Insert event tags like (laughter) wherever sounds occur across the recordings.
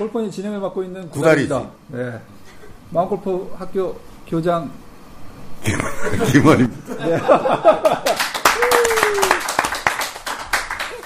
골프원이 진행을 맡고 있는. 구다리입니다. 네. 마음골프 학교 교장 김원입니다.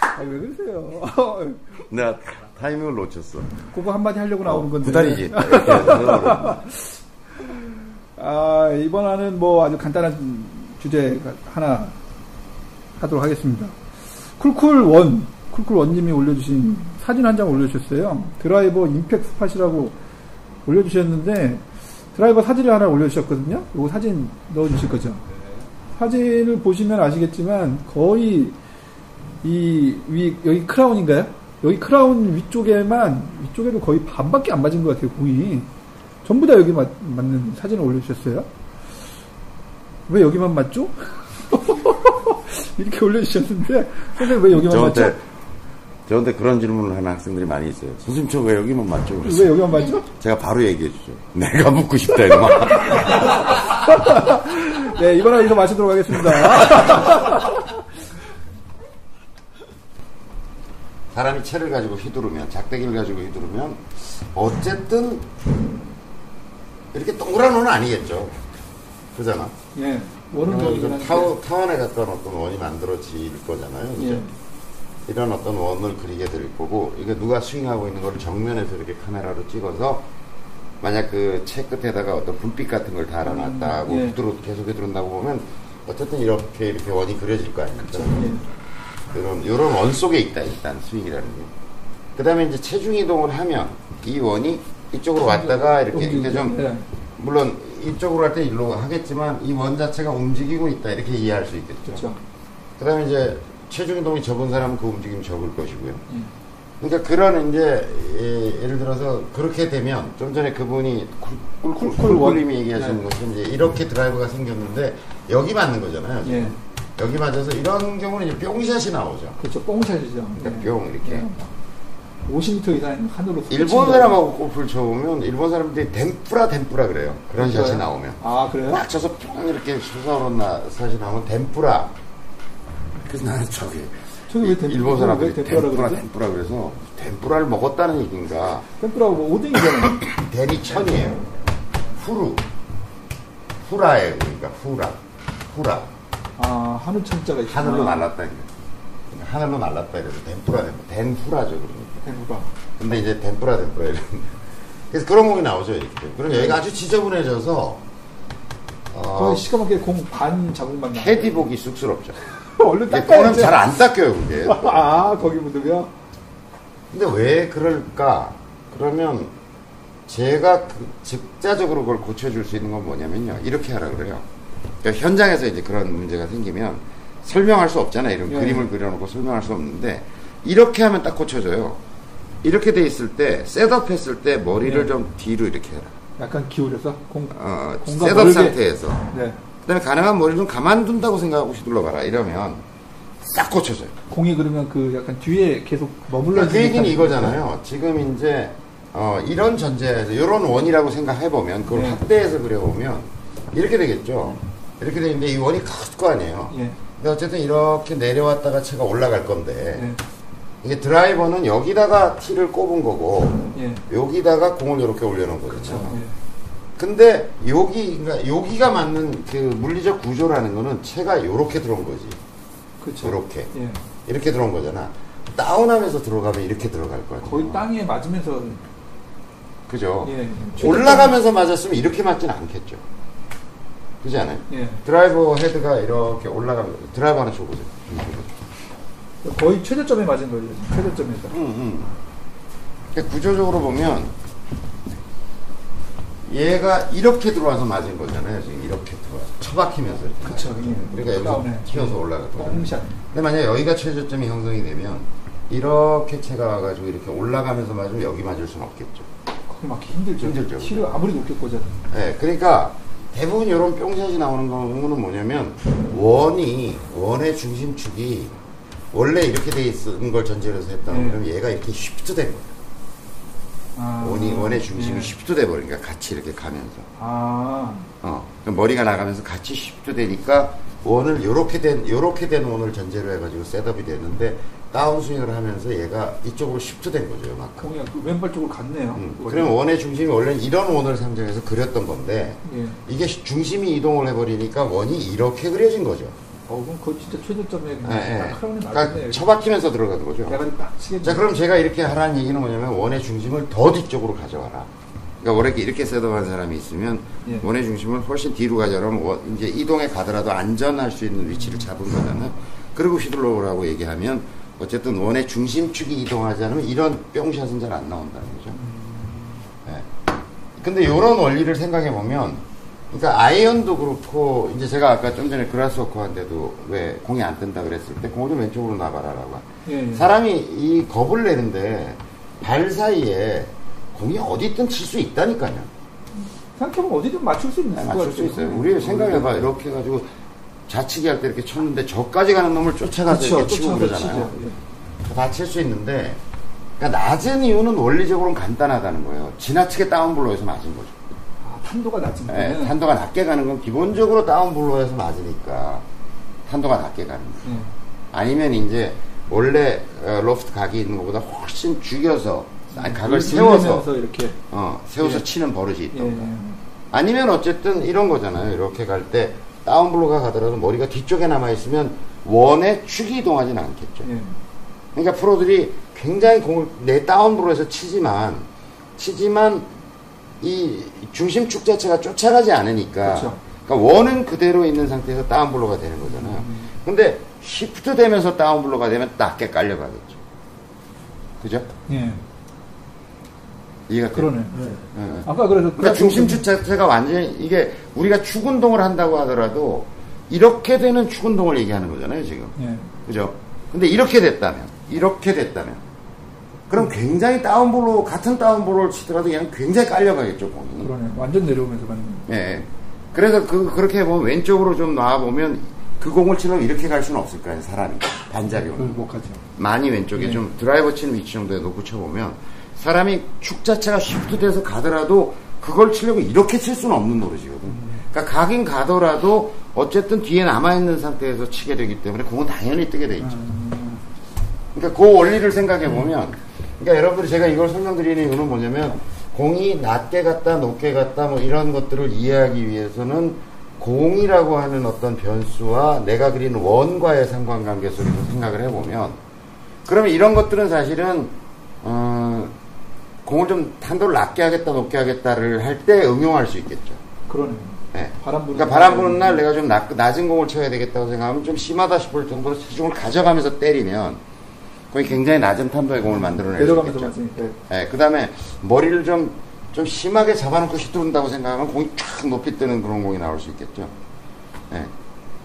아, 왜 그러세요? (laughs) 내가 타이밍을 놓쳤어. 그거 한마디 하려고 나오는 건데. 해서 (laughs) 아, 이번에는 뭐 아주 간단한 주제 하나 하도록 하겠습니다. 쿨쿨 원, 쿨쿨 원님이 올려주신 사진 한 장 올려주셨어요. 드라이버 impact spot이라고 올려주셨는데, 드라이버 사진을 하나 올려주셨거든요. 요거 사진 넣어주실 거죠. 사진을 보시면 아시겠지만, 거의 이 위, 여기 크라운인가요? 여기 크라운 위쪽에만, 위쪽에도 거의 반밖에 안 맞은 것 같아요, 공이. 전부 다 여기 맞, 맞는 사진을 올려주셨어요. 왜 여기만 맞죠? (laughs) 이렇게 올려주셨는데, 선생님 왜 여기만 맞죠? 저한테 그런 질문을 하는 학생들이 많이 있어요. 선생님, 저 왜 여기만 맞죠? 왜 여기만 맞죠? 제가 바로 얘기해 주죠. 내가 묻고 싶다, 이놈아. (laughs) 네, 이번에 여기서 마치도록 하겠습니다. (laughs) 사람이 채를 가지고 휘두르면, 작대기를 가지고 휘두르면, 어쨌든, 이렇게 동그란 원은 아니겠죠. 그잖아. 예, 원은 좀 한데. 타워, 타원에 가까운 어떤 원이 만들어질 거잖아요. 그죠? 예. 이런 어떤 원을 그리게 될 거고, 이게 누가 스윙하고 있는 걸 정면에서 이렇게 카메라로 찍어서, 만약 그 채 끝에다가 어떤 불빛 같은 걸 달아놨다고 음, 예. 휘두르, 계속 휘두른다고 보면, 어쨌든 이렇게, 이렇게 원이 그려질 거 아닙니까? 예. 이런, 이런 원 속에 있다, 일단, 스윙이라는 게. 그 다음에 이제 체중 이동을 하면, 이 원이 이쪽으로 왔다가 이렇게, 이렇게 좀, 예. 물론 이쪽으로 할 때 일로 하겠지만, 이 원 자체가 움직이고 있다, 이렇게 이해할 수 있겠죠. 그렇죠. 그 다음에 이제, 체중 이동이 적은 사람은 그 움직임이 적을 것이고요. 예. 그러니까 그런 이제, 예, 를 들어서 그렇게 되면, 좀 전에 그분이 쿨쿨 꿀꿀님이 원. 얘기하시는 네. 것은 이제 이렇게 드라이버가 생겼는데, 여기 맞는 거잖아요. 예. 여기 맞아서 이런 경우는 이제 뿅샷이 나오죠. 그렇죠. 뿅샷이죠. 그러니까 예. 뿅 이렇게. 예. 50m 이상 하늘로 일본. 사람하고 골프를 쳐보면 일본 사람들이 덴뿌라 덴뿌라 그래요. 그런 샷이 그래요? 나오면. 아, 그래요? 막 쳐서 뿅 이렇게 솟아오른 샷이 나오면 덴뿌라. 그래서 나는 저기 왜 일본 사람들이 덴뿌라? 덴뿌라 그래서 덴뿌라를 먹었다는 얘기인가. 템프라고 뭐 오뎅이잖아요. 덴이 (coughs) 천이에요. 후루. 후라예요. 그러니까 후라. 후라. 아, 하늘 천자가 있구나. 하늘로 날랐다. 그러니까 하늘로 날랐다 이래서 덴뿌라 덴뿌라. 덴후라죠. 그러니까. 템프라. 근데 이제 덴뿌라 덴뿌라 이런 그래서 그런 곡이 나오죠 이렇게 그럼 여기가 아주 지저분해져서 어, 거의 시커멓게 공 반 자국만 나. 캐디 보기 쑥스럽죠 (laughs) 얼른 근데 닦아야지. 그거는 잘안 닦여요 그게 (laughs) 아, 거기 묻으면? 근데 왜 그럴까 그러면 제가 그 직자적으로 그걸 고쳐줄 수 있는 건 뭐냐면요 이렇게 하라 그래요 그러니까 현장에서 이제 그런 문제가 생기면 설명할 수 없잖아요 이런 예. 그림을 그려놓고 설명할 수 없는데 이렇게 하면 딱 고쳐져요 이렇게 돼 있을 때 setup 했을 때 머리를 예. 좀 뒤로 이렇게 해라 약간 기울여서? 공, 어, setup 멀게. 상태에서 네. 그다음에 가능한 머리를 좀 가만둔다고 생각하고 휘둘러 봐라 이러면 싹 고쳐져요 공이 그러면 그 약간 뒤에 계속 머물러 그러니까 그 얘기는 이거잖아요 지금 이제 어, 이런 전제에서 이런 원이라고 생각해 보면 그걸 네. 확대해서 그려보면 이렇게 되겠죠 이렇게 되는데 이 원이 클 거 아니에요 예. 근데 어쨌든 이렇게 내려왔다가 채가 올라갈 건데 예. 이게 드라이버는 여기다가 티를 꼽은 거고 예. 여기다가 공을 이렇게 올려놓은 거죠 예. 근데 여기 그러니까 여기가 맞는 그 물리적 구조라는 거는 채가 이렇게 들어온 거지. 그렇죠. 요렇게. 예. 이렇게 들어온 거잖아. 다운하면서 들어가면 이렇게 들어갈 거야. 거의 땅에 맞으면서 그죠? 예. 올라가면서 맞았으면 이렇게 맞진 않겠죠. 그지 않아요? 예. 드라이버 헤드가 이렇게 올라가면 드라이버 하나 줘보세요. 거의 최저점에 맞은 거죠. 최저점에서. 음, 음. 구조적으로 보면 얘가 이렇게 들어와서 맞은 거잖아요. 지금 이렇게 들어와 처박히면서 이렇게 그쵸, 맞은 예. 거예요. 그러니까 여기서 다운에. 튀어서 올라갈 거잖아요. 뽕샷. 근데 만약 여기가 최저점이 형성이 되면 이렇게 채가 와가지고 이렇게 올라가면서 맞으면 여기 맞을 수는 없겠죠. 거기 맞기 힘들죠. 힘들죠. 티를 아무리 높게 꽂아도. 네, 그러니까 대부분 이런 뿅샷이 나오는 경우는 뭐냐면 원이 원의 중심축이 원래 이렇게 돼 있는 걸 전제로 해서 했다 네. 그러면 얘가 이렇게 shift 된 거예요. 아, 원이 원의 중심이 예. shift 돼 버리니까 같이 이렇게 가면서 아, 어, 머리가 나가면서 같이 shift 되니까 원을 요렇게 된 요렇게 된 원을 전제로 해가지고 setup이 됐는데 다운스윙을 하면서 얘가 이쪽으로 shift된 거죠, 요만큼. 그 왼발 쪽으로 갔네요. 음, 그럼 원의 중심이 원래는 이런 원을 상정해서 그렸던 건데 예. 이게 시- 중심이 이동을 해버리니까 원이 이렇게 그려진 거죠. 어, 그럼 그거 진짜 최저점에 크라운이 그러니까. 처박히면서 들어가는 거죠. 자, 그럼 제가 이렇게 하라는 얘기는 뭐냐면 원의 중심을 더 뒤쪽으로 가져와라. 그러니까 원래 이렇게 setup한 사람이 있으면 예. 원의 중심을 훨씬 뒤로 가져가면 원- 이제 이동에 가더라도 안전할 수 있는 위치를 잡은 거잖아요. 그리고 휘둘러오라고 얘기하면 어쨌든 원의 중심축이 이동하지 않으면 이런 뿅샷은 잘 안 나온다는 거죠. 예. 근데 이런 원리를 생각해 보면 그러니까 아이언도 그렇고 이제 제가 아까 좀 전에 그라스워커한테도 왜 공이 안 뜬다 그랬을 때 공을 좀 왼쪽으로 놔봐라라고 예, 예. 사람이 이 겁을 내는데 발 사이에 공이 어디 있든 칠 수 있다니까요. 생각해보면 어디든 맞출 수 있는 네, 것 맞출 수. 있어요. 우리 생각해봐. 이렇게 해가지고 자치기 할때 이렇게 쳤는데 저까지 가는 놈을 쫓아가서 그쵸, 이렇게 치고 그러잖아요. 예. 다칠 수 있는데 그러니까 낮은 이유는 원리적으로는 간단하다는 거예요. 지나치게 다운블로에서 맞은 거죠. 아, 탄도가 낮은 예, 데는 탄도가 낮게 가는 건 기본적으로 다운블로에서 맞으니까 탄도가 낮게 가는 거예요. 예. 아니면 이제 원래 어, 로프트 각이 있는 것보다 훨씬 죽여서 아니, 각을 물- 세워서 이렇게 어, 세워서 예. 치는 버릇이 예, 있던가. 예. 아니면 어쨌든 이런 거잖아요. 이렇게 갈 때 다운블로가 가더라도 머리가 뒤쪽에 남아 있으면 원의 축이 이동하진 않겠죠. 예. 그러니까 프로들이 굉장히 공을 내 다운블로에서 치지만 치지만 이 중심 축 자체가 쫓아가지 않으니까 그렇죠. 그러니까 원은 그대로 있는 상태에서 다운블로가 되는 거잖아요. 음. 근데 시프트 되면서 다운블로가 되면 낮게 깔려가겠죠. 그죠? 예. 이해가? 그러네. 예, 예. 아까 그래서 그러니까 중심축 자체가 완전히 이게 우리가 축 운동을 한다고 하더라도 이렇게 되는 축 운동을 얘기하는 거잖아요, 지금. 예. 그죠? 근데 이렇게 됐다면, 이렇게 됐다면, 그럼 굉장히 다운볼로, 같은 다운볼을 치더라도 그냥 굉장히 깔려가겠죠, 공이. 그러네. 완전 내려오면서 가는 거. 예. 예. 그래서 그, 그렇게 해보면 왼쪽으로 좀 놔 보면 그 공을 치려면 이렇게 갈 수는 없을 거예요, 사람이. 반작용. 그걸 못 가죠. 많이 왼쪽에 네. 좀 드라이버 치는 위치 정도에 놓고 쳐보면 사람이 축 자체가 쉬프트 돼서 가더라도 그걸 치려고 이렇게 칠 수는 없는 노릇이거든. 그러니까 가긴 가더라도 어쨌든 뒤에 남아있는 상태에서 치게 되기 때문에 공은 당연히 뜨게 돼 있죠. 그러니까 그 원리를 생각해 보면 그러니까 여러분들이 제가 이걸 설명드리는 이유는 뭐냐면 공이 낮게 갔다 높게 갔다 뭐 이런 것들을 이해하기 위해서는 공이라고 하는 어떤 변수와 내가 그리는 원과의 상관관계 속에서 생각을 해보면 그러면 이런 것들은 사실은 어, 공을 좀 탄도를 낮게 하겠다 높게 하겠다를 할 때 응용할 수 있겠죠. 그러네. 네. 바람 부는 그러니까 바람 부는 날 내가 좀 낮, 낮은 공을 쳐야 되겠다고 생각하면 좀 심하다 싶을 정도로 체중을 가져가면서 때리면 거의 굉장히 낮은 탄도의 공을 만들어낼 수 내려가면서 있겠죠. 맞으니까. 네, 그 다음에 머리를 좀, 좀 심하게 잡아놓고 휘두른다고 생각하면 공이 쫙 높이 뜨는 그런 공이 나올 수 있겠죠. 네.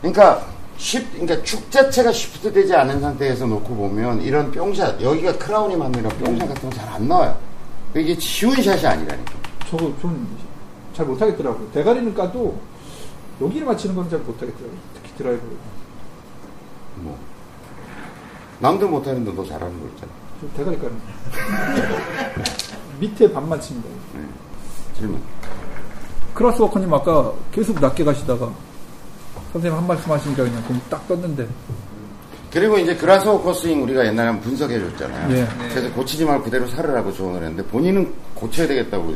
그러니까, 쉽, 그러니까 축 자체가 shift 되지 않은 상태에서 놓고 보면 이런 뿅샷, 여기가 크라운이 이런 뿅샷 같은 건 잘 안 나와요. 이게 쉬운 샷이 아니라니까. 저거 좀 잘 못하겠더라고요. 대가리는 까도 여기를 맞히는 건 잘 못하겠더라고요. 특히 드라이브. 뭐. 남들 못하는데 너 잘하는 거 있잖아. 좀 대가리 까는. (laughs) 밑에 반만 칩니다. 질문. 그라스 워커님 아까 계속 낮게 가시다가 선생님 한 말씀 하시니까 그냥 공 딱 떴는데. 그리고 이제 그라스워커 스윙 우리가 옛날에 한번 분석해 줬잖아요. 네. 그래서 고치지 말고 그대로 살으라고 조언을 했는데 본인은 고쳐야 되겠다고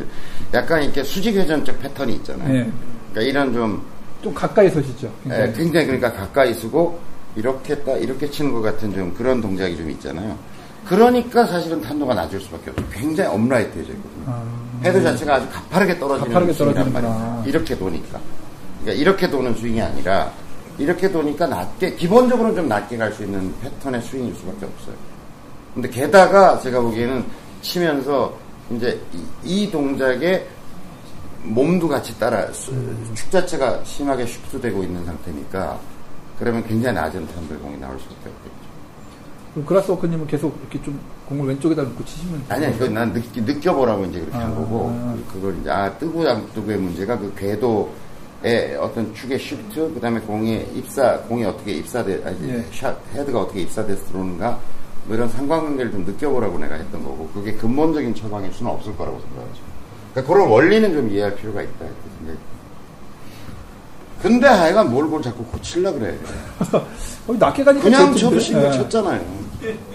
약간 이렇게 수직 회전적 패턴이 있잖아요. 네. 그러니까 이런 좀 좀 가까이 서시죠. 예, 굉장히 그러니까 가까이 서고 이렇게 딱 이렇게 치는 것 같은 좀 그런 동작이 좀 있잖아요. 그러니까 사실은 탄도가 낮을 수밖에 없어요. 굉장히 upright해져 있거든요. 아, 헤드 자체가 아주 가파르게 떨어지는 가파르게 스윙이란. 말이에요. 이렇게 도니까. 그러니까 이렇게 도는 스윙이 아니라 이렇게 도니까 낮게 기본적으로 좀 낮게 갈 수 있는 패턴의 스윙일 수밖에 없어요. 근데 게다가 제가 보기에는 치면서 이제 이, 이 동작에 몸도 같이 따라 수- 축 자체가 심하게 shift되고 있는 상태니까 그러면 굉장히 낮은 탄도의 공이 나올 수밖에 없겠죠. 그럼 그라스 워커님은 계속 이렇게 좀 공을 왼쪽에다 놓고 치시면. 아니야, 이거 난 느, 느껴보라고 이제 그렇게 한 아. 거고, 그걸 이제, 아, 뜨고 안 뜨고의 문제가 그 궤도의 어떤 축의 shift, 그 다음에 공의 입사, 공이 어떻게 입사돼, 아니, 예. 샷, 헤드가 어떻게 입사돼서 들어오는가, 뭐 이런 상관관계를 좀 느껴보라고 내가 했던 거고, 그게 근본적인 처방일 수는 없을 거라고 생각하죠. 그러니까 그런 원리는 좀 이해할 필요가 있다, 이렇게 생각이 근데 하여간 뭘 그걸 자꾸 고칠라 그래. (laughs) 어, 낮게 가니까 그냥? 쳐도 싱글 예. 쳤잖아요.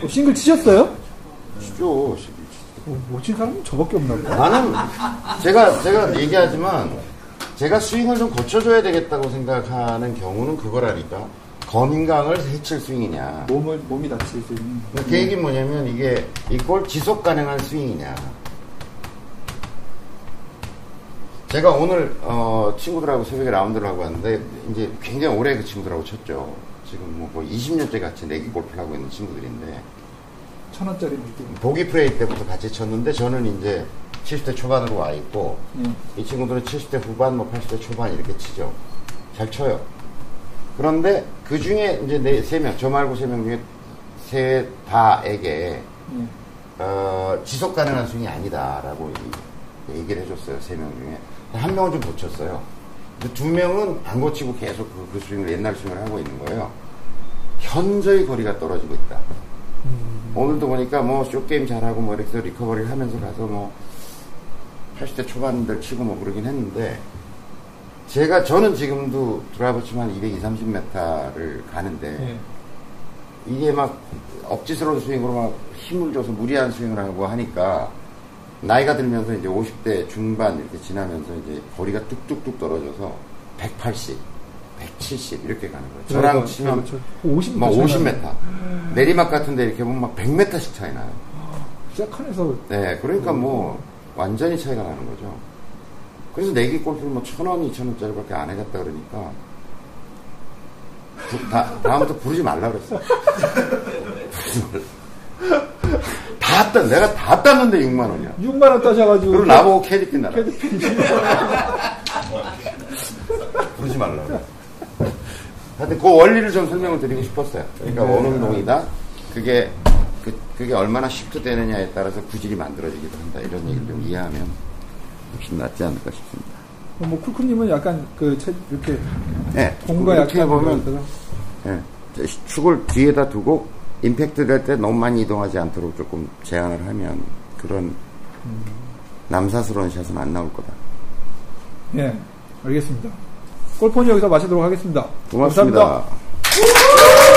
어, 싱글 치셨어요? 치죠. 어, 못친 사람은 저밖에 없나 보다. 나는 제가 제가 얘기하지만 제가 스윙을 좀 고쳐줘야 되겠다고 생각하는 경우는 그거라니까 건강을 해칠 스윙이냐. 몸을, 몸이 다칠. 그러니까 그 얘기는 뭐냐면 이게 이걸 지속 가능한 스윙이냐. 제가 오늘 어, 친구들하고 새벽에 라운드를 하고 왔는데 이제 굉장히 오래 그 친구들하고 쳤죠. 지금 뭐 거의 20년째 같이 내기 골프를 하고 있는 친구들인데 천 원짜리 물기. 보기 프레이 때부터 같이 쳤는데 저는 이제 70대 초반으로 와 있고 예. 이 친구들은 70대 후반, 뭐 80대 초반 이렇게 치죠. 잘 쳐요. 그런데 그 중에 이제 네, 세 명, 저 말고 세 명 중에 세 다에게 예. 어, 지속 가능한 스윙이 아니다라고 이- 얘기를 해줬어요. 세 명 중에. 한 명은 좀 고쳤어요. 근데 두 명은 안 고치고 계속 그, 그 스윙을 옛날 스윙을 하고 있는 거예요. 현저히 거리가 떨어지고 있다. 오늘도 보니까 뭐 short game 잘하고 뭐 이렇게 recovery를 하면서 가서 뭐 80대 초반들 치고 뭐 그러긴 했는데 제가 저는 지금도 드라이버 치면 한 220, 30m를 가는데 예. 이게 막 억지스러운 스윙으로 막 힘을 줘서 무리한 스윙을 하고 하니까 나이가 들면서 이제 50대 중반 이렇게 지나면서 이제 거리가 뚝뚝뚝 떨어져서 180, 170 이렇게 가는 거예요. 저랑 치면 그렇죠. 50m. 막 차이 50m. 나요. 내리막 같은데 이렇게 보면 막 100m씩 차이 나요. 시작한에서 네, 그러니까 뭐 완전히 차이가 나는 거죠. 그래서 내기 골프를 뭐천 원, 이천 원짜리밖에 안 해갔다 그러니까 부- 다, 다음부터 부르지 말라 그랬어. (laughs) 다 땄, 내가 다 땄는데 6만 원이야. 6만 원 따셔가지고. 그리고 나보고 캐디핀 나라. 캐드핀. (laughs) 부르지 말라 그래. 하여튼 그 원리를 좀 설명을 드리고 싶었어요. 그러니까 네. 원운동이다. 그게 그, 그게 얼마나 쉽게 되느냐에 따라서 구질이 만들어지기도 한다. 이런 얘기를 좀 이해하면 훨씬 낫지 않을까 싶습니다. 어, 뭐 쿨쿨님은 약간 그 체- 이렇게 네, 공과 이렇게 약간 보면 예, 저 축을 뒤에다 두고 임팩트 될 때 너무 많이 이동하지 않도록 조금 제한을 하면 그런 남사스러운 샷은 안 나올 거다. 예, 알겠습니다. 골폰이 여기서 마치도록 하겠습니다. 고맙습니다. 감사합니다.